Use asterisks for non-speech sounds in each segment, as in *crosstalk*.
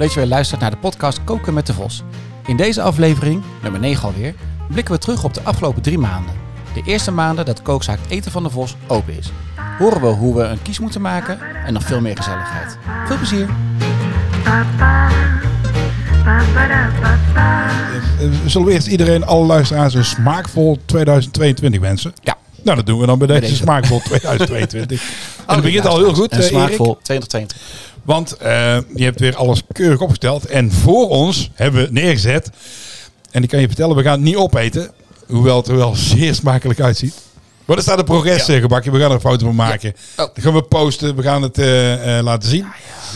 Dat je weer luistert naar de podcast Koken met de Vos. In deze aflevering, nummer 9 alweer, blikken we terug op de afgelopen drie maanden. De eerste maanden dat kookzaak Eten van de Vos open is. Horen we hoe we een kies moeten maken en nog veel meer gezelligheid. Veel plezier! Zullen we eerst iedereen, alle luisteraars, een smaakvol 2022 wensen? Ja. Nou, dat doen we dan bij deze, deze. smaakvol 2022. *laughs* en het begint al heel goed, En eh, smaakvol Erik. 2022. Want eh, je hebt weer alles keurig opgesteld. En voor ons hebben we neergezet. En ik kan je vertellen, we gaan het niet opeten. Hoewel het er wel zeer smakelijk uitziet. Maar er staat een progresgebakje. We gaan er een foto van maken. Oh. Dat gaan we posten. We gaan het eh, eh, laten zien.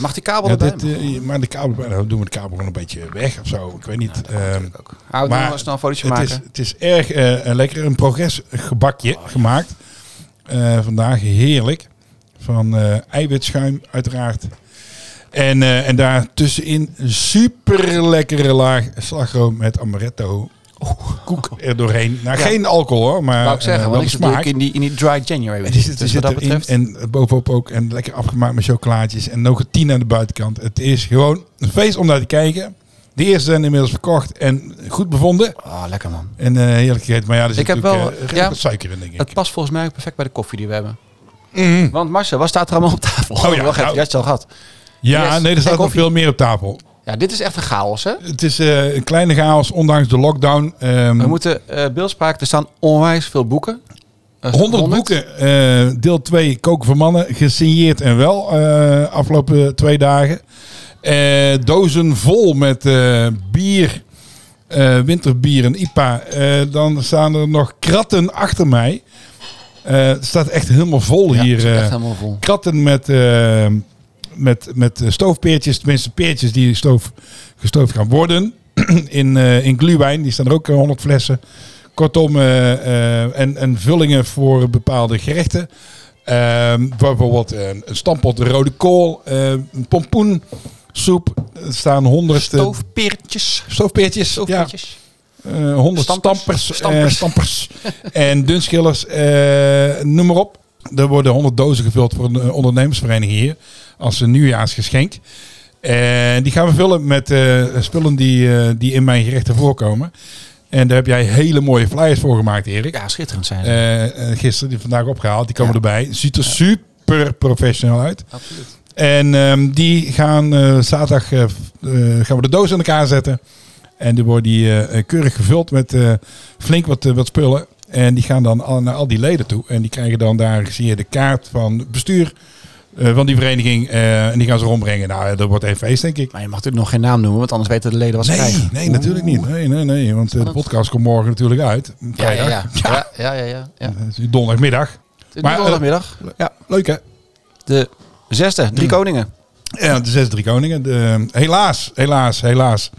Mag die kabel Ja, erbij? dit, eh, maar de kabel, nou, doen we de kabel gewoon een beetje weg of zo. Ik weet niet. Ehm, Hou maar maar snel een fotootje het, maken. is, het is erg eh, lekker. Een progresgebakje gemaakt. Eh, vandaag heerlijk. Van eh, eiwitschuim uiteraard. En, eh, en daar tussenin super lekkere laag slagroom met amaretto. Koek er doorheen. Nou, Ja. geen alcohol hoor, maar Wou ik zeggen, want wel smaak. in die, in die dry January. En zit, dus wat dat en bovenop ook en lekker afgemaakt met chocolaatjes en nogatine aan de buitenkant. Het is gewoon een feest om naar te kijken. De eerste zijn inmiddels verkocht en goed bevonden. Oh, lekker man. En eh, heerlijk gegeten. Maar ja, er zit Ik heb wel, eh, ja, suiker in, denk ik. Het past volgens mij perfect bij de koffie die we hebben. Mhm. Want Marcel, wat staat er allemaal op tafel? Oh ja, Wacht even, nou. je had het al gehad. Ja, Yes. nee, er staat nog veel meer op tafel. Ja, dit is echt een chaos, hè? Het is eh, een kleine chaos, ondanks de lockdown. Ehm, We moeten eh beeldspraak, er staan onwijs veel boeken. Eh, 100 boeken, eh, deel 2, Koken voor Mannen, gesigneerd en wel, afgelopen twee dagen. Dozen vol met bier, winterbier en IPA. Dan staan er nog kratten achter mij. Eh, het staat echt helemaal vol Ja, hier. eh, echt helemaal vol. kratten met, eh, met, met eh, stoofpeertjes, tenminste peertjes die stoof, gestoofd gaan worden. *clears throat* in, eh in gluwijn, die staan er ook eh, 100 flessen. Kortom, eh, eh, en, en vullingen voor bepaalde gerechten. Ehm, bijvoorbeeld een, een stampot rode kool, eh, een pompoensoep. Er staan 100 eh, Stoofpeertjes. stoofpeertjes. Stoofpeertjes. Ja, eh 100 Stampers. stampers, Stampers. stampers. *laughs* en dunschillers, eh, noem maar op. Er worden 100 dozen gevuld voor een eh, ondernemersvereniging hier als een nieuwjaarsgeschenk. En die gaan we vullen met eh, spullen die, eh, die in mijn gerechten voorkomen. En daar heb jij hele mooie flyers voor gemaakt, Erik. Ja, schitterend zijn ze. Eh, eh, gisteren, die vandaag opgehaald, die komen Ja. erbij. Ziet er super professioneel uit. Absoluut. En ehm, die gaan eh, zaterdag eh, eh, gaan we de doos in elkaar zetten. En die worden die eh, eh, keurig gevuld met eh, flink wat, wat spullen. En die gaan dan al, naar al die leden toe. En die krijgen dan daar zie je de kaart van het bestuur van die vereniging. en die gaan ze rondbrengen. Nou, dat wordt een feest, denk ik. Maar je mag natuurlijk nog geen naam noemen, want anders weten de leden wat ze Nee, krijgen. nee, natuurlijk niet. Nee, nee, nee. Want de podcast komt morgen natuurlijk uit. Ja, ja, ja. Ja, ja, ja. ja, Donderdagmiddag. Maar, donderdagmiddag. Ja, leuk hè? De zesde, drie koningen. Ja, de zes drie koningen. De, helaas, helaas, helaas.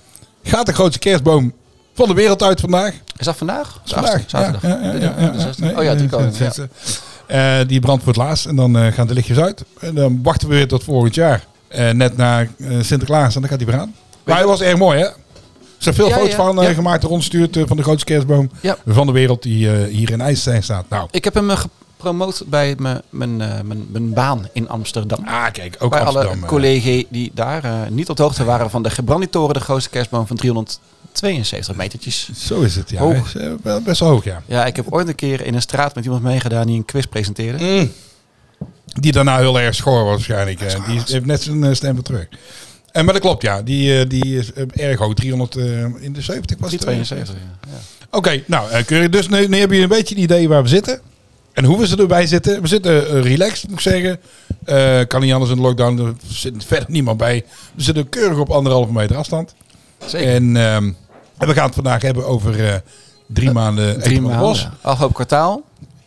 Gaat de grootste kerstboom van de wereld uit vandaag. Is dat vandaag? De Vandaag. Zaterdag. Ja, ja, ja, Oh ja, ja. zesde. Eh, die brandt voor het laatst en dan eh, gaan de lichtjes uit. En dan wachten we weer tot volgend jaar. Net na Sinterklaas en dan gaat hij weer aan. Maar hij was erg mooi hè? Er zijn veel Ja, foto's ja, van ja. gemaakt rondstuurd van de grootste kerstboom van de wereld die hier in IJsselstein staat. Nou, Ik heb hem gepromoot bij mijn, mijn, eh, mijn, mijn baan in Amsterdam. ah kijk, ook bij Amsterdam. alle eh. collega's die daar eh, niet op de hoogte waren van de Gebranditoren, de grootste kerstboom van 372 metertjes. Zo is het, ja. Hoog. Best wel hoog, ja. Ja, ik heb ooit een keer in een straat met iemand meegedaan die een quiz presenteerde. Mm. Die daarna heel erg schoor was waarschijnlijk. die heeft net zijn stem terug. En maar dat klopt, ja. Die, die is erg hoog. 300 eh, in de 70 was het. eh? 372, ja. ja. Oké, nou, eh, keurig. Dus nu, nu heb je een beetje een idee waar we zitten. En hoe we ze erbij zitten. We zitten eh, relaxed, moet ik zeggen. Eh, kan niet anders in de lockdown. Er zit verder niemand bij. We zitten keurig op anderhalve meter afstand. Zeker. En, ehm, en we gaan het vandaag hebben over eh, drie maanden Drie maanden. Afgelopen kwartaal.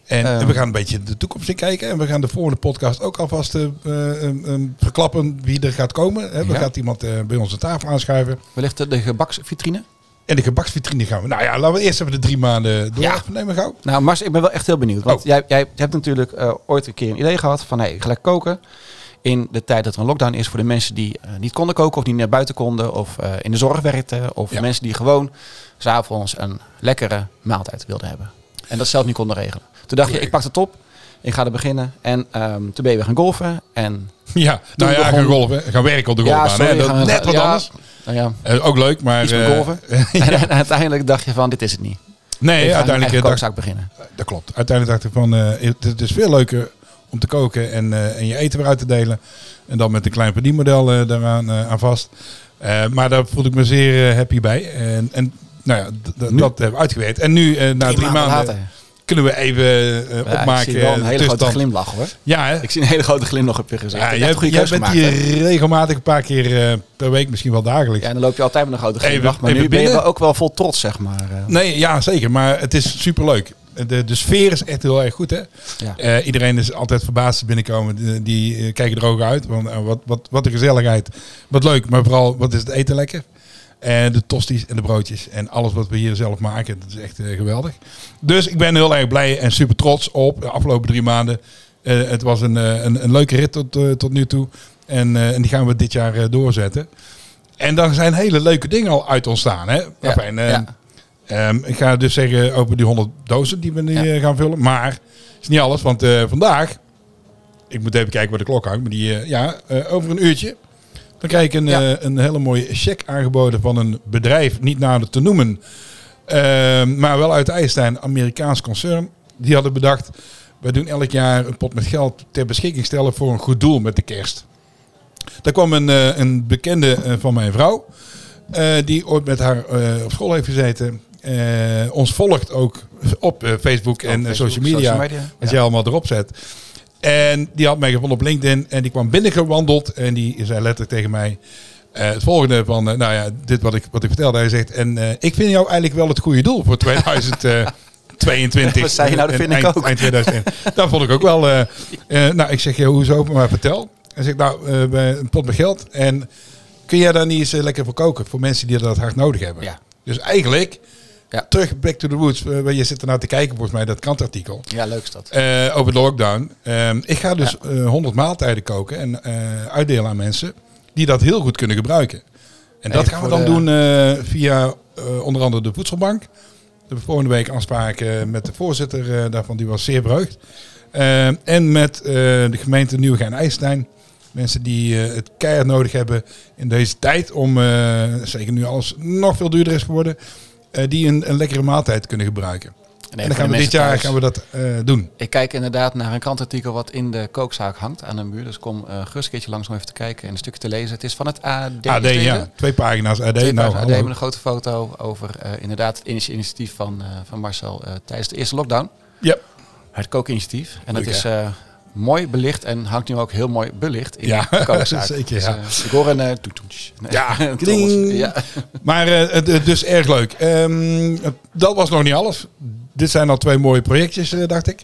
En Ehm. we gaan een beetje de toekomst in kijken. En we gaan de volgende podcast ook alvast eh, eh, eh, eh, verklappen wie er gaat komen. Hè. We Ja. gaan iemand bij aan tafel aanschuiven. Wellicht de gebaksvitrine. En de gebaksvitrine gaan we. Nou ja, laten we eerst even de drie maanden door. Ja. Maar gauw. Nou, Mars, ik ben wel echt heel benieuwd. Want Oh. jij, jij hebt natuurlijk eh, ooit een keer een idee gehad van hey, lekker koken. In de tijd dat er een lockdown is voor de mensen die eh, niet konden koken of niet naar buiten konden. Of eh, in de zorg werkten. Of Ja. mensen die gewoon s'avonds een lekkere maaltijd wilden hebben. En dat zelf niet konden regelen. Toen dacht je, ik pak het op. Ik ga er beginnen. En ehm, toen ben je weer gaan golfen. En Ja, nou ja, begon- gaan golven. Gaan werken op de golfbaan. sorry, hè. Dat gaan- net wat ja, anders. Nou ja, Eh, ook leuk, maar... iets met eh, golven. *laughs* *laughs* En uiteindelijk dacht je van, dit is het niet. nee, ik uiteindelijk eh, dacht, kookzaak beginnen. dat klopt. Uiteindelijk dacht ik van, eh, het, het is veel leuker om te koken en, eh, en je eten weer uit te delen. En dan met een klein verdienmodel eh daaraan eh, aan vast. Eh, maar daar voelde ik me zeer happy bij. En, en nou ja, dat hebben we uitgewerkt. En nu, eh, na drie, maanden, later. Kunnen we even eh, Ja, opmaken. ik zie wel een hele grote glimlach hoor. Ja, hè? Ik zie een hele grote glimlach op je gezicht. Ja, Je hebt jij bent gemaakt, hier hè? regelmatig een paar keer eh, per week, misschien wel dagelijks. Ja, en dan loop je altijd met een grote Even- glimlach. Maar even nu ben je ook wel vol trots, zeg maar. eh. Nee, ja, zeker. Maar het is superleuk. De, de sfeer is echt heel erg goed, hè? Ja. Iedereen is altijd verbaasd binnenkomen. Die, die kijken er ook uit. Want wat, wat, wat een gezelligheid. Wat leuk, maar vooral wat is het eten lekker. En de tosties en de broodjes en alles wat we hier zelf maken. Dat is echt eh, geweldig. Dus ik ben heel erg blij en super trots op de afgelopen drie maanden. Eh, het was een, eh, een, een leuke rit tot, tot nu toe. En, en die gaan we dit jaar doorzetten. En dan zijn hele leuke dingen al uit ontstaan. Hè? Ja, Enfin, eh, ja. Ehm, ik ga dus zeggen over die 100 dozen die we nu Ja. gaan vullen. Maar is niet alles, want vandaag, ik moet even kijken waar de klok hangt, maar die, ja, over een uurtje, dan krijg ik een, Ja. eh, een hele mooie check aangeboden van een bedrijf, niet nader te noemen, ehm, maar wel uit IJsselstein, Amerikaans concern. Die hadden bedacht, wij doen elk jaar een pot met geld ter beschikking stellen voor een goed doel met de kerst. Daar kwam een, eh, een bekende eh, van mijn vrouw, die ooit met haar op school heeft gezeten. ons volgt ook op Facebook en Facebook, social media. social media, Wat ja. jij allemaal erop zet. En die had mij gevonden op LinkedIn. En die kwam binnengewandeld. En die zei letterlijk tegen mij eh, het volgende van... eh, nou ja, dit wat ik, wat ik vertelde. Hij zegt... En eh, ik vind jou eigenlijk wel het goede doel voor *laughs* 2022. Wat zei je nou? Dat vind ik ook. Eind 2001. dat vond ik ook wel... nou, ik zeg, ja, hoezo? Maar vertel. Hij zegt, nou, een pot met geld. En kun jij daar niet eens lekker voor koken? Voor mensen die dat hard nodig hebben. Ja. Dus eigenlijk... Ja. Terug back to the roots. Eh, waar je zit er nou te kijken, volgens mij, dat krantartikel. Ja, leuk is dat. Eh, over de lockdown. Ehm, ik ga dus eh 100 maaltijden koken en eh, uitdelen aan mensen die dat heel goed kunnen gebruiken. En dat gaan we dan de- doen eh, via eh, onder andere de voedselbank. Hebben volgende week afspraak eh, met de voorzitter eh, daarvan, die was zeer verheugd. Ehm, en met eh, de gemeente Nieuwegein-IJsselstein. Mensen die eh, het keihard nodig hebben in deze tijd om, eh, zeker nu alles nog veel duurder is geworden, eh, die een, een lekkere maaltijd kunnen gebruiken. En, En dan gaan we dit jaar gaan we dat eh, doen. Ik kijk inderdaad naar een krantartikel wat in de kookzaak hangt aan de muur. Dus kom eh gerust een keertje langs om even te kijken en een stukje te lezen. Het is van het AD. AD, ja. Twee pagina's AD. Twee nou, pagina's AD hebben een grote foto over eh, inderdaad het initiatief van, eh, van Marcel eh, tijdens de eerste lockdown. Ja. Het kookinitiatief. En dat is eh, mooi belicht en hangt nu ook heel mooi belicht in Ja, de *laughs* zeker, Dus, ja. ik hoor een. Nee, Ja, *laughs* kling. ja. *laughs* Maar het, het dus erg leuk. Ehm, dat was nog niet alles. Dit zijn al twee mooie projectjes, eh, dacht ik.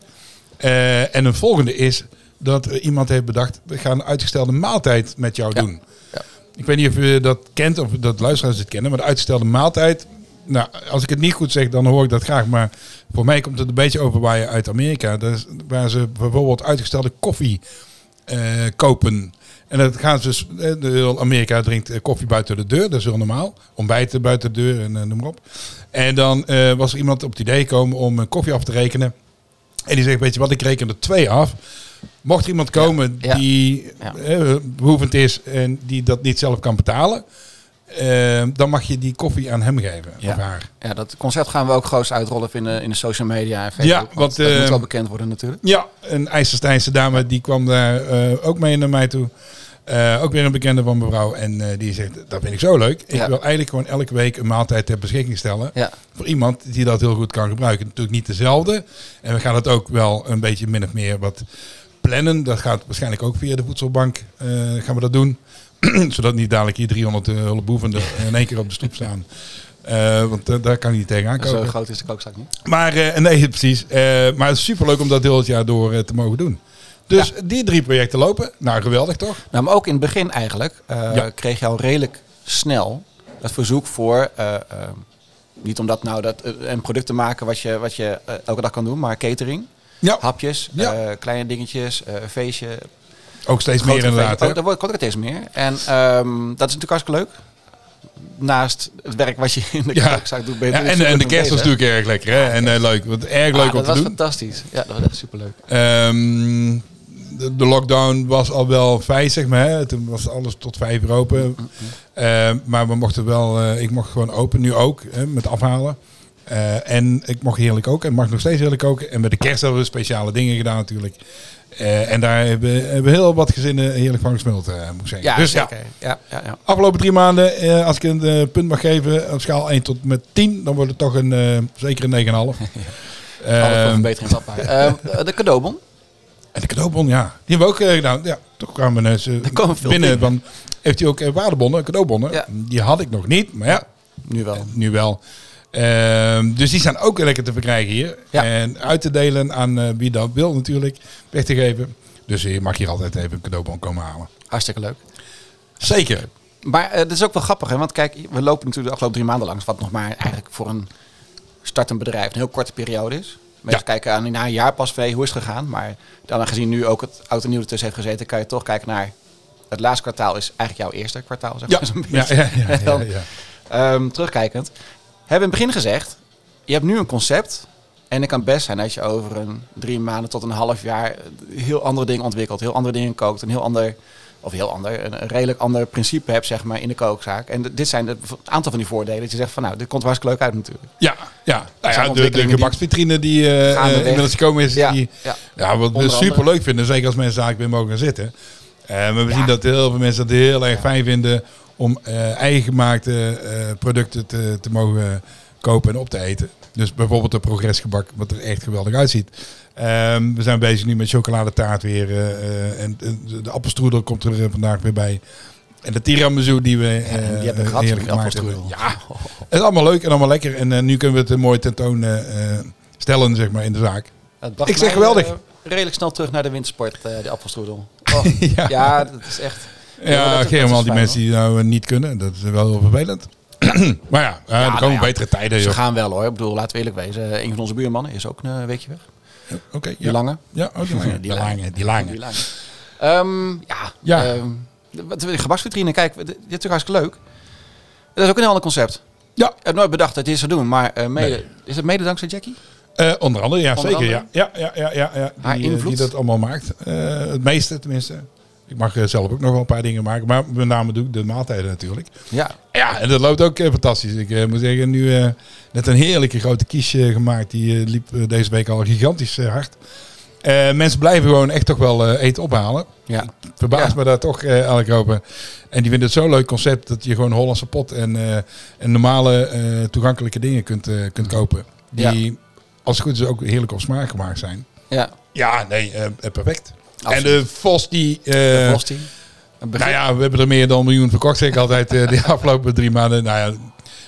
En een volgende is dat iemand heeft bedacht... we gaan een uitgestelde maaltijd met jou Ja. doen. Ja. Ik weet niet of je dat kent of dat luisteraars het kennen... maar de uitgestelde maaltijd... Nou, als ik het niet goed zeg, dan hoor ik dat graag. Maar voor mij komt het een beetje overwaaien uit Amerika. Dat is waar ze bijvoorbeeld uitgestelde koffie eh, kopen. En dat gaan ze dus, de heel Amerika drinkt eh, koffie buiten de deur, dat is heel normaal. Ontbijten buiten de deur en noem maar op. En dan was er iemand op het idee gekomen om een koffie af te rekenen. En die zegt, weet je wat, ik reken er twee af. Mocht er iemand komen ja. die Ja. eh, behoevend is en die dat niet zelf kan betalen, eh, dan mag je die koffie aan hem geven, Ja. of haar. Ja, dat concept gaan we ook groot uitrollen in de, in de social media en Facebook. Ja, want dat moet wel bekend worden natuurlijk. Ja, een IJsselsteinse dame die kwam daar eh, ook mee naar mij toe. Eh, ook weer een bekende van mevrouw. En eh, die zegt, dat vind ik zo leuk. Ik Ja. wil eigenlijk gewoon elke week een maaltijd ter beschikking stellen. Ja, Voor iemand die dat heel goed kan gebruiken. Natuurlijk niet dezelfde. En we gaan het ook wel een beetje min of meer wat plannen. Dat gaat waarschijnlijk ook via de voedselbank gaan we dat doen. *clears throat* Zodat niet dadelijk hier 300 uh, hulpbehoevenden in één keer op de stoep staan. Eh, want eh, daar kan hij niet tegenaan zo komen. groot is de kookzak niet. Maar eh, nee, *laughs* precies. Eh, maar het is superleuk om dat heel het jaar door eh, te mogen doen. Dus die drie projecten lopen. Nou, geweldig toch? Nou, maar ook in het begin eigenlijk eh, Ja. kreeg je al redelijk snel het verzoek voor, eh, eh, niet omdat nou dat eh, een product te maken wat je, wat je eh, elke dag kan doen, maar catering, Ja, hapjes, Ja. eh, kleine dingetjes, eh, feestje. Ook steeds meer inderdaad. hè? Oh, daar wordt komt ook steeds meer. En ehm, dat is natuurlijk hartstikke leuk. naast het werk wat je in de Ja. kookzaak doet, ben Ja, en, en de kerst was natuurlijk erg lekker. Hè? En eh, leuk. Wat erg leuk Ah, om dat te was doen. fantastisch. Ja, dat was echt superleuk. Ehm, de, de lockdown was al wel fijn, zeg maar. Hè. Toen was alles tot vijf uur open. Ehm, maar we mochten wel, eh, ik mocht gewoon open, nu ook, hè, met afhalen. Eh, en ik mocht heerlijk koken en mag nog steeds heerlijk koken. En met de kerst hebben we speciale dingen gedaan natuurlijk. Eh, en daar hebben, hebben heel wat gezinnen heerlijk van gesmuld, eh, moet ik zeggen. Ja, dus ja, zeker. Ja, ja, ja. afgelopen drie maanden, als ik een punt mag geven, op schaal 1 tot met 10, dan wordt het toch een, zeker een 9,5. *laughs* Alles voor Ehm, verbetering vatbaar. *laughs* Ehm, de cadeaubon. en de cadeaubon, ja. Die hebben we ook gedaan. Ja, toch kwamen *laughs* mensen binnen. Dan heeft hij ook waardebonnen, cadeaubonnen. Die had ik nog niet, maar ja, Nu wel. nu wel. Ehm, dus die zijn ook lekker te verkrijgen hier. Ja. En uit te delen aan eh, wie dat wil natuurlijk. Weg te geven. Dus je mag hier altijd even een cadeaubon komen halen. Hartstikke leuk. Zeker. Maar eh, dat is ook wel grappig, hè? want kijk, we lopen natuurlijk de afgelopen drie maanden langs, wat nog maar eigenlijk voor een startend bedrijf een heel korte periode is. Mensen Ja. kijken aan na een jaar pas van hey, hoe is het gegaan, maar dan aangezien nu ook het oud en nieuw ertussen heeft gezeten, kan je toch kijken naar het laatste kwartaal is eigenlijk jouw eerste kwartaal, zeg Ja, maar zo'n ja, beetje. ja, ja, ja. *laughs* Ehm, terugkijkend, hebben in het begin gezegd, je hebt nu een concept en het kan best zijn dat je over een drie maanden tot een half jaar heel andere dingen ontwikkelt, heel andere dingen kookt, een heel ander, of heel ander, een, redelijk ander principe hebt zeg maar in de kookzaak. En dit zijn het aantal van die voordelen dat je zegt van nou, dit komt hartstikke leuk uit natuurlijk. Ja, ja. Nou ja de, de gebaksvitrine die eh, inmiddels gekomen is. Ja, Die, ja. ja, wat we super leuk vinden, zeker als mensen eigenlijk weer mogen gaan zitten. Maar we zien dat heel veel mensen dat heel erg fijn vinden om eh eigen gemaakte eh, producten te, te mogen kopen en op te eten. Dus bijvoorbeeld de progressgebak, wat er echt geweldig uitziet. Ehm, we zijn bezig nu met chocoladetaart weer. eh, eh, en, en de appelstroedel komt er vandaag weer bij. En de tiramisu die we eh, en die hebben we gehad, heerlijk gemaakt hebben. appelstroedel. Ja, het is allemaal leuk en allemaal lekker. En nu kunnen we het een mooi tentoon stellen zeg maar, in de zaak. Ik zeg geweldig. redelijk snel terug naar de wintersport, eh de appelstroedel. *laughs* Oh, ja, ja, dat is echt. Ja, geen al die mensen die nou eh, niet kunnen. Dat is wel heel vervelend. *clears throat* maar ja, eh, er nou komen betere tijden. Ze joh. gaan wel hoor. Ik bedoel, laten we eerlijk wezen. Een van onze buurmannen is ook een weekje weg. Oké, Die ja. lange. Ja, oh, die lange. *laughs* Die lange, die lange. Die lange. Ehm, ja. Ja. ehm, wat de gebaksvitrine, kijk, dit is natuurlijk hartstikke leuk. Dat is ook een heel ander concept. Ja. Ik heb nooit bedacht dat dit zou doen, maar eh, mede, Nee. is het mede dankzij Jackie? Eh, onder andere, ja, Onder zeker. andere? Ja, ja, ja, ja, ja, ja. Die, eh, invloed? die dat allemaal maakt. Eh, het meeste tenminste. Ik mag eh, zelf ook nog wel een paar dingen maken. Maar met name doe ik de maaltijden natuurlijk. Ja. Ja, en dat loopt ook eh, fantastisch. Ik eh, moet zeggen, nu net een heerlijke grote kiesje gemaakt. Die liep deze week al gigantisch hard. Eh, mensen blijven gewoon echt toch wel eten ophalen. Ja. Verbaast Ja. me daar toch eh elke kopen. En die vinden het zo'n leuk concept dat je gewoon Hollandse pot en, en normale toegankelijke dingen kunt, kunt kopen. Die, als het goed is, ook heerlijk op smaak gemaakt zijn. Ja. Ja, nee, perfect. Absoluut. En de Vos die... eh, De begrip. nou ja, we hebben er meer dan een miljoen verkocht, zeg ik altijd, eh, de *laughs* afgelopen drie maanden. Nou ja,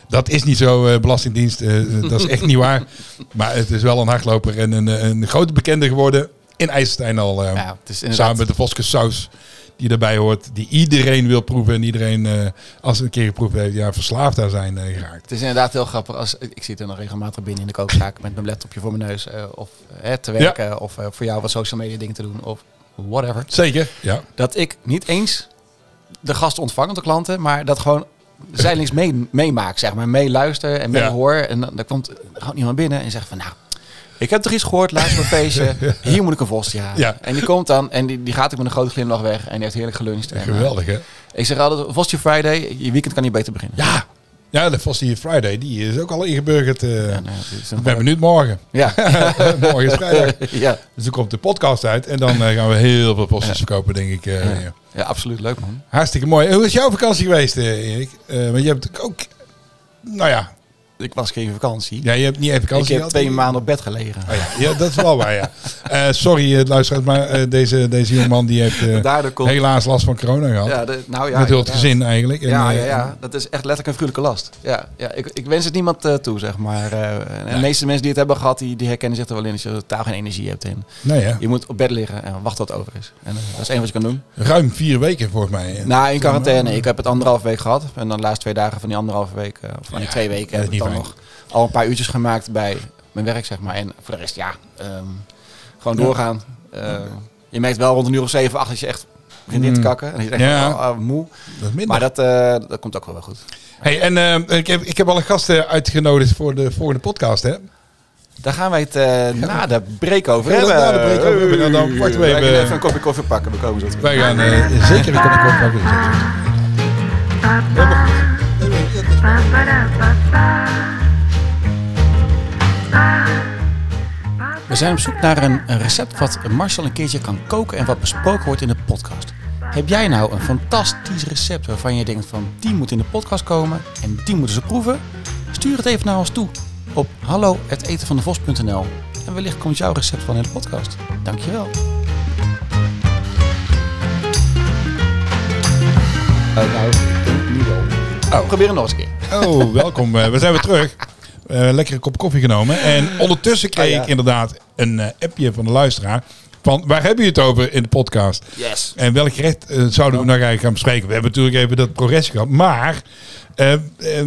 dat is niet zo, eh, Belastingdienst. eh, dat is echt niet waar. *laughs* Maar het is wel een hardloper en een, eh, een grote bekende geworden in IJsselstein al. eh, Ja, het is inderdaad. samen met de Voske saus die erbij hoort. Die iedereen wil proeven. En iedereen, eh, als ze een keer geproefd heeft, ja, verslaafd aan zijn eh, geraakt. Het is inderdaad heel grappig. Als, ik zit er nog regelmatig binnen in de kookzaak met mijn laptopje voor mijn neus. eh, of eh, te werken. Of eh, voor jou wat social media dingen te doen. Of whatever. Zeker, ja. Dat ik niet eens de gasten ontvang, de klanten. Maar dat gewoon zijdelings mee, meemaak, zeg maar. Meeluister en Ja. meehoor. En dan, dan komt gewoon iemand binnen en zegt van... Nou, ik heb toch iets gehoord laatst op een feestje. *laughs* Hier moet ik een vos ja. Ja. En die komt dan en die, die gaat ook met een grote glimlach weg. En die heeft heerlijk geluncht. En, eh, Geweldig, hè? ik zeg altijd, Vosje Friday, je weekend kan niet beter beginnen. Ja. Ja, de Vossie Friday, die is ook al ingeburgerd. eh Ja, nou, ik ben benieuwd morgen. Ja. *laughs* morgen is *laughs* vrijdag. ja. Dus dan komt de podcast uit. En dan eh, gaan we heel veel postjes verkopen, denk ik. eh, Ja. ja. absoluut leuk man. Hartstikke mooi. Hoe is jouw vakantie geweest, Erik? Want je hebt ook... Nou ja, Ik was geen vakantie. ja, je hebt niet even ik vakantie heb gehad. twee maanden op bed gelegen. Oh ja, ja, dat is wel waar, ja. *laughs* Eh, sorry, uh, luisteraars, maar eh, deze, deze jongeman die heeft eh, komt... helaas last van corona gehad. Ja, de, nou ja, Met heel het gezin eigenlijk. En, Ja, eh, ja, ja, dat is echt letterlijk een gruwelijke last. Ja, ja ik, ik wens het niemand eh, toe, zeg maar. Eh, en de meeste mensen die het hebben gehad, die, die herkennen zich er wel in als je totaal geen energie hebt. En Nee, ja. je moet op bed liggen en wachten tot het over is. En eh, dat is één wat je kan doen. Ruim vier weken volgens mij. Nou, in quarantaine. Ik heb het anderhalf week gehad. En dan de laatste twee dagen van die anderhalve week, eh, of van die twee dat weken, dan fijn. nog al een paar uurtjes gemaakt bij mijn werk, zeg maar. En voor de rest, ja, ehm, gewoon Ja. doorgaan. Eh, je merkt wel rond een uur of zeven, acht dat je echt begint in te Mm. kakken. En je denkt, Ja. oh, oh, moe. Dat is minder. Maar dat, eh, dat komt ook wel wel goed. Hey, en eh, ik, heb, ik heb al een gast eh, uitgenodigd voor de volgende podcast, hè? Daar gaan wij het eh, na de break over hebben. na de break over hebben? Dan wachten we even. een kopje koffie pakken. We komen zo terug. Wij gaan eh, zeker een kopje koffie pakken. We zijn op zoek naar een, een recept wat Marcel een keertje kan koken en wat besproken wordt in de podcast. Heb jij nou een fantastisch recept waarvan je denkt van die moet in de podcast komen en die moeten ze proeven? Stuur het even naar ons toe op hallo@etenvandevos.nl en wellicht komt jouw recept van in de podcast. Dankjewel. Oh, nou, Oh, probeer het nog eens een keer. Oh, welkom. Eh, we zijn weer terug. Eh lekker een kop koffie genomen. En ondertussen kreeg Ah, ja. ik inderdaad een eh, appje van de luisteraar. Van waar hebben je het over in de podcast? Yes. En welk gerecht eh, zouden we nou eigenlijk gaan bespreken? We hebben natuurlijk even dat progressie gehad. Maar eh, eh,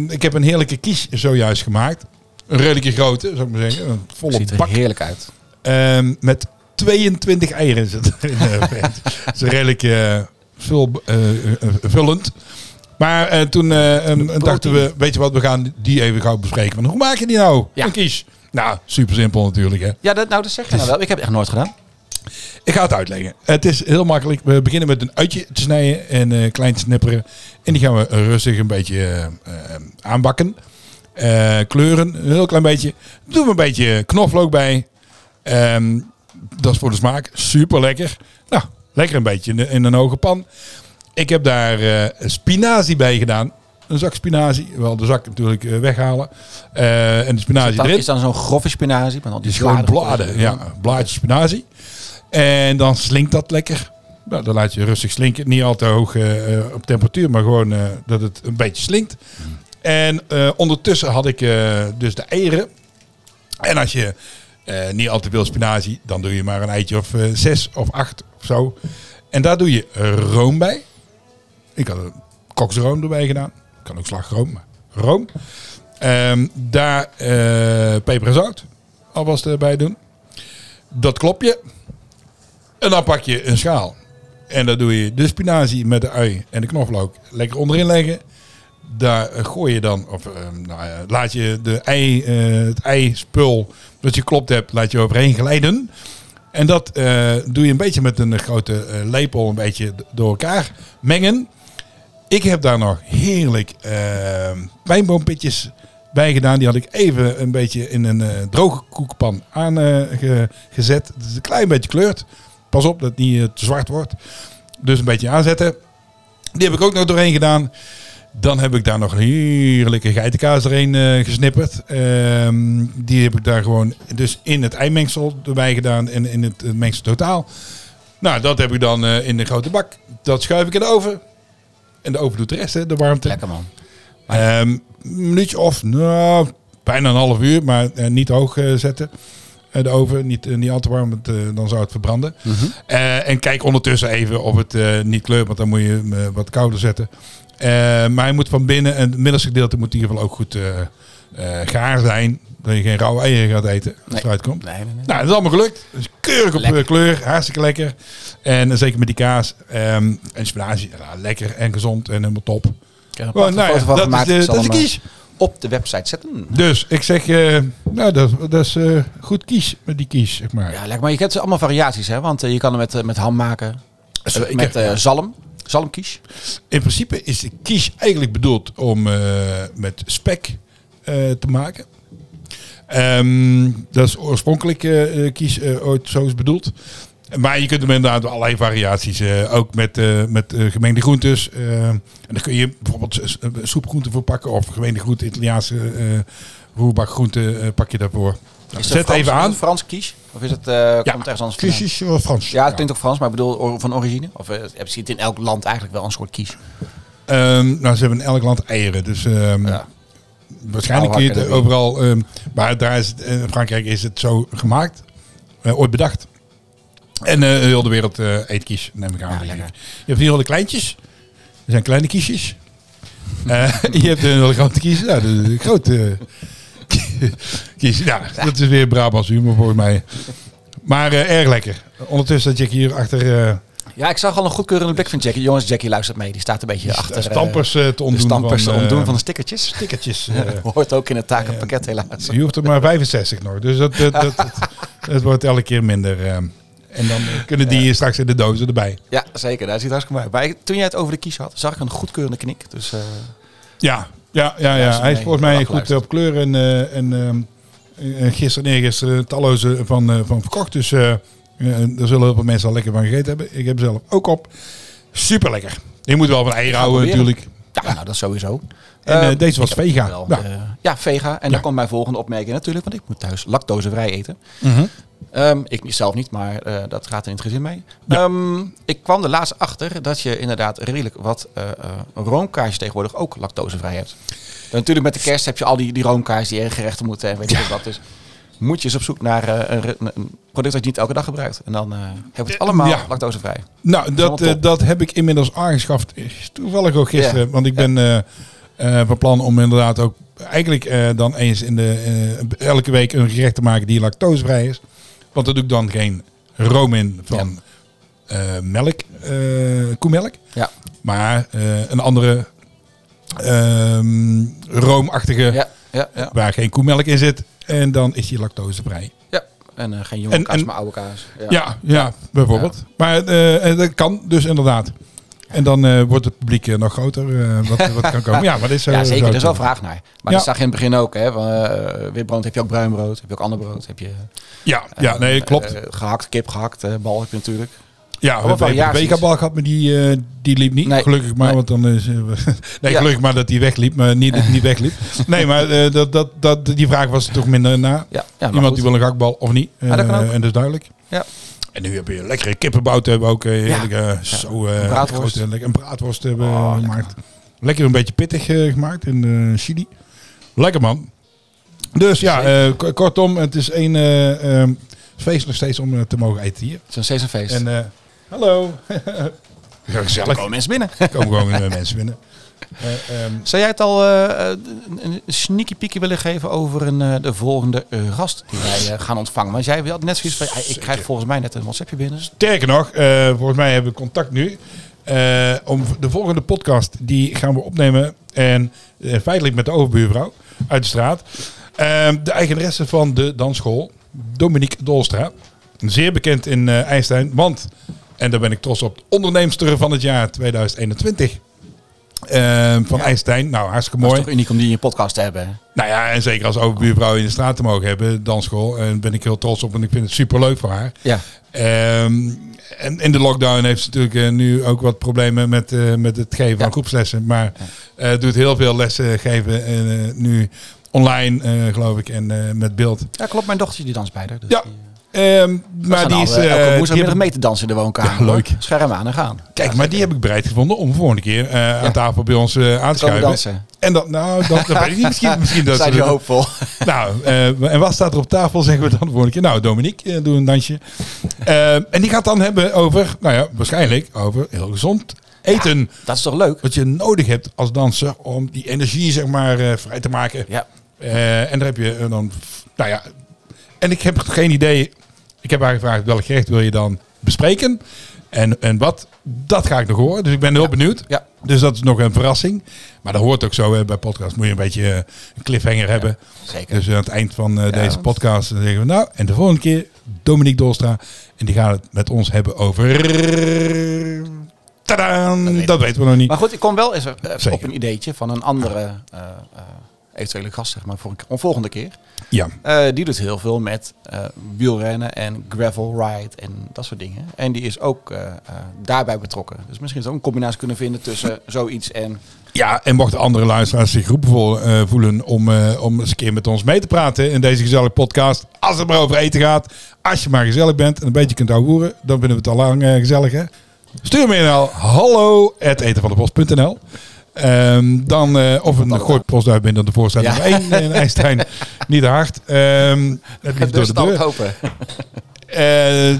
ik heb een heerlijke kies zojuist gemaakt. Een redelijke grote, zou ik maar zeggen. Een volle Ziet er bak. heerlijk uit. Ehm, met 22 eieren zit erin. eh, *laughs* Het is redelijk eh, vul, eh, eh, vullend. Maar eh, toen eh, ehm, dachten we, weet je wat, we gaan die even gauw bespreken. Want hoe maak je die nou? Ja. Een kies. Nou, super simpel natuurlijk. Hè. Ja, dat, nou, dat zeg je nou wel. Ik heb het echt nooit gedaan. Ik ga het uitleggen. Het is heel makkelijk. We beginnen met een uitje te snijden en eh, klein te snipperen. En die gaan we rustig een beetje eh, eh, aanbakken. Eh, kleuren, een heel klein beetje. Doen we een beetje knoflook bij. Ehm, dat is voor de smaak super lekker. Nou, lekker een beetje in een hoge pan. Ik heb daar eh, spinazie bij gedaan. Een zak spinazie. Wel de zak natuurlijk eh, weghalen. Eh, en de spinazie Dat erin. is dan zo'n grove spinazie. Met al die is gewoon bladen. ja, blaadjes spinazie. En dan slinkt dat lekker. Nou, dan laat je rustig slinken. Niet al te hoog op temperatuur, maar gewoon dat het een beetje slinkt. En ondertussen had ik dus de eieren. En als je niet al te veel spinazie, dan doe je maar een eitje of zes of acht of zo. En daar doe je room bij. Ik had een koksroom erbij gedaan. Kan ook slagroom, maar room. Ehm, daar eh, peper en zout alvast erbij doen. Dat klop je. En dan pak je een schaal. En dan doe je de spinazie met de ui en de knoflook lekker onderin leggen. Daar gooi je dan, of eh, nou laat je de ei, eh, het eispul dat je klopt hebt, laat je overheen glijden. En dat eh, doe je een beetje met een grote lepel een beetje door elkaar mengen. Ik heb daar nog heerlijk eh pijnboompitjes bij gedaan. Die had ik even een beetje in een eh, droge koekpan aangezet. Het is een klein beetje kleurt. Pas op dat het niet eh, te zwart wordt. Dus een beetje aanzetten. Die heb ik ook nog doorheen gedaan. Dan heb ik daar nog een heerlijke geitenkaas erin eh, gesnipperd. Ehm, die heb ik daar gewoon dus in het eimengsel erbij gedaan en in het, mengsel totaal. Nou, dat heb ik dan eh, in de grote bak. Dat schuif ik in de oven. En de oven doet de rest, hè, de warmte. Lekker man. Ehm, een minuutje of nou, bijna een half uur, maar eh, niet hoog eh, zetten. Eh, de oven, niet, niet al te warm, want dan zou het verbranden. Eh, en kijk ondertussen even of het niet kleurt, want dan moet je hem wat kouder zetten. Maar hij moet van binnen, en het middelste gedeelte moet in ieder geval ook goed gaar zijn. Dat je geen rauwe eieren gaat eten als Nee. het eruit komt. Nee, nee, nee. Nou, dat is allemaal gelukt. Dus keurig op Lekker. kleur, hartstikke lekker. En eh, zeker met die kaas ehm, en spinazie, ja, lekker en gezond en helemaal top. Een nou ja, dat gemaakt. is de, dat is eh, kies. op de website zetten. Dus ik zeg, eh, nou, dat, dat is goed kies met die kies, zeg maar. Ja, lekker. Maar je kent allemaal variaties, hè? Want je kan hem met, met ham maken. Met heb- zalm. Zalmkies. In principe is de kies eigenlijk bedoeld om met spek te maken. Ehm, dat is oorspronkelijk eh, eh, kies eh, ooit zo is bedoeld. Maar je kunt hem inderdaad door allerlei variaties, eh, ook met, eh, met eh, gemengde groentes. en dan kun je bijvoorbeeld soepgroenten voor pakken of gemengde groenten, Italiaanse uh, roerbakgroenten eh, pak je daarvoor. Nou, zet het Frans, even aan. Frans kies? Of is het, eh komt het ergens anders vandaan? Kies is wel Frans. Ja, het klinkt ook Frans, maar ik bedoel van origine. Of eh, je ziet in elk land eigenlijk wel een soort kies. Ehm, nou, ze hebben in elk land eieren. Dus ehm, Ja. Waarschijnlijk kun je het overal... ehm, maar daar is het, in Frankrijk is het zo gemaakt. eh, ooit bedacht. En eh heel de wereld eh, eet kies, neem ik aan. Ja. Je hebt hier al de kleintjes. Er zijn kleine kiesjes. Je hebt een hele grote kies. Nou, de, de grote *laughs* kies. Ja, dat is weer Brabants humor volgens mij. Maar erg lekker. Ondertussen zit ik hier achter... eh, Ja, ik zag al een goedkeurende blik van Jackie. Jongens, Jackie luistert mee. Die staat een beetje achter eh, stampers eh, te de ontdoen stampers van, te ontdoen eh, van de stickertjes. stickertjes. *laughs* eh. Hoort ook in het takenpakket helaas. je hoeft er maar 65 nog. Dus dat, dat, dat, dat- het wordt elke keer minder. eh. en dan eh, kunnen die straks in de dozen erbij. Ja, zeker. Daar zit hartstikke mooi. Maar toen jij het over de kies had, zag ik een goedkeurende knik. Dus eh, Ja, ja, ja, ja. Hij is volgens mij goed op kleur. En, eh, en eh, gisteren en eergisteren talloze van, eh, van verkocht. Dus eh, eh, daar zullen heel veel mensen al lekker van gegeten hebben. Ik heb er zelf ook op. Super lekker. Je moet wel van eieren houden natuurlijk. ja, nou, dat sowieso. En eh, Eh, deze was vega. wel, Ja. eh, ja, vega. En Ja. dan komt mijn volgende opmerking natuurlijk, want ik moet thuis lactosevrij eten. Mhm. Ehm, ik niet- zelf niet, maar eh, dat gaat in het gezin mee. Ja. Ehm, ik kwam er laatst achter dat je inderdaad redelijk wat roomkaasjes tegenwoordig ook lactosevrij hebt. En natuurlijk met de kerst heb je al die, die roomkaas die gerechten moeten en weet Ja. wat. Dus moet je eens op zoek naar eh, een, product dat je niet elke dag gebruikt. En dan eh hebben we het allemaal Ja. lactosevrij. Nou, dat, allemaal eh, top. dat heb ik inmiddels aangeschaft. Toevallig ook gisteren. Ja. Want ik ben eh, eh, van plan om inderdaad ook eigenlijk eh, dan eens in de eh, elke week een gerecht te maken die lactosevrij is. Want daar doe ik dan geen room in van eh, melk, eh, koemelk. Ja. Maar eh, een andere ehm, roomachtige Ja, ja, ja. waar geen koemelk in zit. En dan is die lactosevrij. ja. En eh, geen jonge En- kaas, en- maar oude kaas. Ja. Ja, ja, bijvoorbeeld. Maar eh, eh, dat kan dus inderdaad. En dan wordt het publiek nog groter. wat, wat kan komen. *laughs* Ja, maar is, Ja, zeker. Er is wel vraag naar. Maar dat zag je in het begin ook. Hè, van, witbrood heb je ook bruin brood. Heb je ook ander brood. Heb je Ja, ja, nee, klopt. eh, gehakt, kip gehakt. eh, bal heb je natuurlijk. Ja, we hebben een. Vegabal gehad, maar die, eh, die liep niet. Nee. Gelukkig maar, Nee. want dan is... eh, *laughs* nee, Ja. gelukkig maar dat die wegliep, maar niet, *laughs* niet wegliep. Nee, maar eh, dat, dat, dat, die vraag was toch minder na. Ja, ja maar Iemand goed. die wil een gakbal of niet. Ja, dat kan ook. En dat is duidelijk. Ja. En nu heb je lekkere kippenbout hebben ook. zo, Een braadworst. groot, een braadworst hebben Oh, gemaakt. Lekker een beetje pittig gemaakt in chili. Lekker man. Dus ja, kortom, het is een eh, ehm, feest nog steeds om te mogen eten hier. Het is een seasonfeest. En hallo. ja, er gezellig. komen mensen binnen. Er komen gewoon eh, mensen binnen. *laughs* Eh, ehm, Zou jij het al eh, een sneaky peekje willen geven over een, eh, de volgende gast die wij gaan ontvangen? Want jij had net zoiets van, ik krijg volgens mij net een WhatsAppje binnen. Sterker nog, eh, volgens mij hebben we contact nu. eh, om de volgende podcast, die gaan we opnemen. En eh, feitelijk met de overbuurvrouw uit de straat. Eh, de eigenaresse van de dansschool, Dominique Dolstra. Zeer bekend in eh IJstein. Want, en daar ben ik trots op, onderneemster van het jaar 2021. eh, van Ja. IJstein. Nou, hartstikke Dat is mooi. toch uniek om die in je podcast te hebben. hè? Nou ja, en zeker als overbuurvrouw in de straat te mogen hebben, dansschool. En ben ik heel trots op en ik vind het super leuk voor haar. Ja. Ehm, en in de lockdown heeft ze natuurlijk eh, nu ook wat problemen met, eh, met het geven van groepslessen. Maar eh, doet heel veel lessen geven en, eh, nu online, eh, geloof ik, en eh, met beeld. Ja, klopt. Mijn dochtertje die danst bij haar. Dus Ja, die, eh, we maar die al, is... eh, eh, die woensdagmiddag mee te dansen in de woonkamer. Ja, leuk. Scherm aan en gaan. Kijk, Ja, maar die heb ik bereid gevonden om volgende keer eh, aan tafel bij ons eh, aan te schuiven. En dan, nou, dat, dat weet ik niet. Misschien, *laughs* misschien dat Zijn je dat- hoopvol? *laughs* Nou, eh, en wat staat er op tafel, zeggen we dan de volgende keer. Nou, Dominique, eh, doe een dansje. Eh, en die gaat dan hebben over, nou ja, waarschijnlijk over heel gezond eten. Dat is toch leuk? Wat je nodig hebt als danser om die energie, zeg maar, eh, vrij te maken. Ja. Eh, en daar heb je eh, dan, nou ja, en ik heb geen idee. Ik heb haar gevraagd welk gerecht wil je dan bespreken. En, en wat, dat ga ik nog horen. Dus ik ben heel benieuwd. Ja. Dus dat is nog een verrassing. Maar dat hoort ook zo hè, bij podcast. Moet je een beetje eh, een cliffhanger hebben. Zeker. Dus aan het eind van eh, deze podcast zeggen we nou. En de volgende keer Dominique Dolstra. En die gaat het met ons hebben over... Tadaan! Dat Dat, weten we nog niet. Maar goed, ik kom wel eens Zeker. op een ideetje van een andere eh, eh, eventuele gast, zeg maar, voor een, een volgende keer. Ja. Eh, die doet heel veel met eh, wielrennen en gravel ride en dat soort dingen. En die is ook eh, daarbij betrokken. Dus misschien zou een combinatie kunnen vinden tussen *laughs* zoiets en... Ja, en mochten andere luisteraars zich geroepen vo- voelen om, om eens een keer met ons mee te praten in deze gezellige podcast. Als het maar over eten gaat. Als je maar gezellig bent en een beetje kunt ouwehoeren, dan vinden we het al lang gezellig hè. Stuur me naar hallo etenvandepost.nl Ehm dan, eh, of een gooi post uit binnen de voorstelling Ja. nummer 1 in IJstein. Niet hard. Ehm het liefst door de deur. hopen. *laughs* Eh,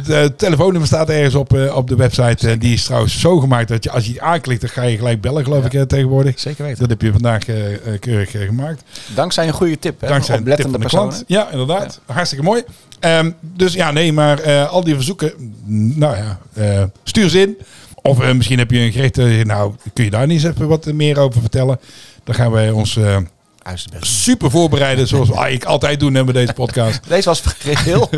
de telefoonnummer staat ergens op, eh, op de website. Eh, die is trouwens zo gemaakt dat je als je die aanklikt, dan ga je gelijk bellen, geloof Ja. ik, eh, tegenwoordig. Zeker weten. Dat heb je vandaag eh, eh, keurig eh, gemaakt. Dankzij een goede tip, hè? Dankzij een tip van de klant. Ja, inderdaad. Hartstikke mooi. Ehm, dus ja, nee, maar eh, al die verzoeken, nou ja, eh, stuur ze in. Of eh, misschien heb je een gerecht, eh, nou, kun je daar niet eens even wat meer over vertellen? Dan gaan wij ons eh, super voorbereiden, zoals eigenlijk altijd doen hè, met deze podcast. *laughs* Deze was geheel,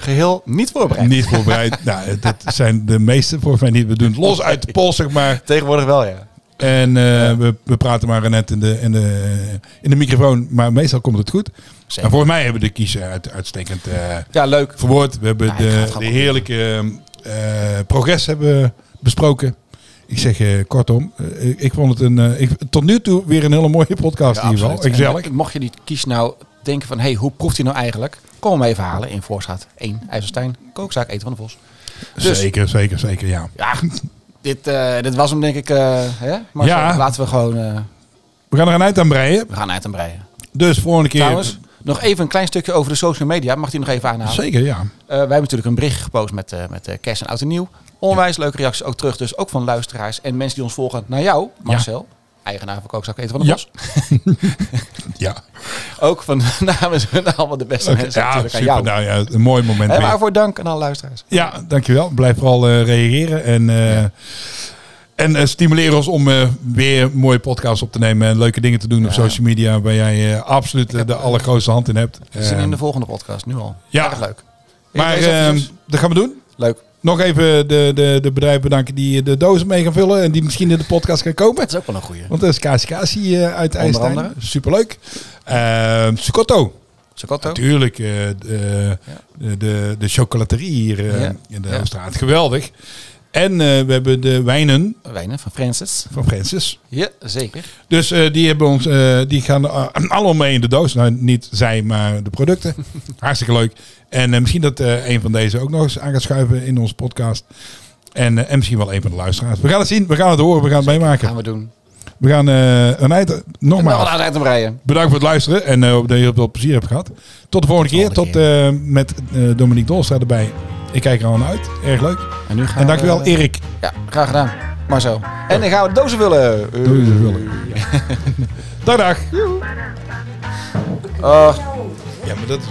geheel niet voorbereid. Niet voorbereid. *laughs* nou, dat zijn de meeste volgens mij niet. We doen het los uit de pols, zeg maar. Tegenwoordig wel, ja. En we, we praten maar net in de, in, de, in de microfoon, maar meestal komt het goed. Zeker. En volgens mij hebben we de kiezer uit, uitstekend Ja, leuk. verwoord. We hebben Ja, ik de, de heerlijke eh, progress hebben besproken. Ik zeg eh, kortom, eh, ik, vond het een, eh, ik, tot nu toe weer een hele mooie podcast in ieder geval. Gezellig. En mocht je die kies nou denken van, hey, hoe proeft hij nou eigenlijk? Kom hem even halen in Voorstraat 1, IJsselstein, kookzaak Eten van de Vos. Dus- Zeker, zeker, zeker, ja. Ja, dit, eh, dit was hem denk ik. eh hè? Maar Ja. laten we gewoon, eh, We gaan er een eind aan breien. we gaan uit en breien. Dus volgende keer... Trouwens, nog even een klein stukje over de social media. Mag die nog even aanhalen? Zeker, ja. Eh, wij hebben natuurlijk een bericht gepost met, eh, met eh, kerst en oud en nieuw. Onwijs leuke reacties ook terug. Dus ook van luisteraars en mensen die ons volgen naar jou, Marcel. Eigenaar van Kookzak Eten van de Ja. Bos. *laughs* Ja, Ook van *laughs* namens hun allemaal de beste mensen ja natuurlijk aan super. jou. Nou ja, een mooi moment En waarvoor dank aan alle luisteraars. Ja, dankjewel. Blijf vooral reageren. En, en eh, stimuleer ons om eh, weer mooie podcasts op te nemen. En leuke dingen te doen op social media. Waar jij eh, absoluut de allergrootste hand in hebt. Zin Eh, in de volgende podcast, nu al. ja. Erg leuk. maar Ik lees eh, eventjes. dat gaan we doen. leuk. Nog even de, de, de bedrijven bedanken die de dozen mee gaan vullen. En die misschien in de podcast gaan komen. Dat is ook wel een goeie. Want dat is Kasi Kasi uit IJsselstein. andere. Superleuk. Uh, Sukotto. Sokotto. Natuurlijk. de, de, de, chocolaterie hier Ja. in de Ja. Hoofdstraat. Geweldig. En eh, we hebben de wijnen Wijnen van Francis. van Francis. Ja, zeker. Dus eh, die, hebben ons, eh, die gaan *clears throat* allemaal mee in de doos. Nou, niet zij, maar de producten. *laughs* Hartstikke leuk. En misschien dat een van deze ook nog eens aan gaat schuiven in onze podcast. En, en misschien wel een van de luisteraars. We gaan het zien, we gaan het horen, we gaan het meemaken. Gaan we doen. We gaan een eind, nogmaals, aan het rijden. bedankt voor het luisteren. En dat je heel veel plezier hebt gehad. Tot de volgende keer. volgende Tot met Dominique Dolstra erbij. Ik kijk er al naar uit. Erg leuk. En, nu en dankjewel eh, Erik. Ja, graag gedaan. Maar zo. En dan gaan we dozen vullen. Dozen vullen. Eh. *laughs* Dag dag. Eh. Ah. Ja, maar dat is...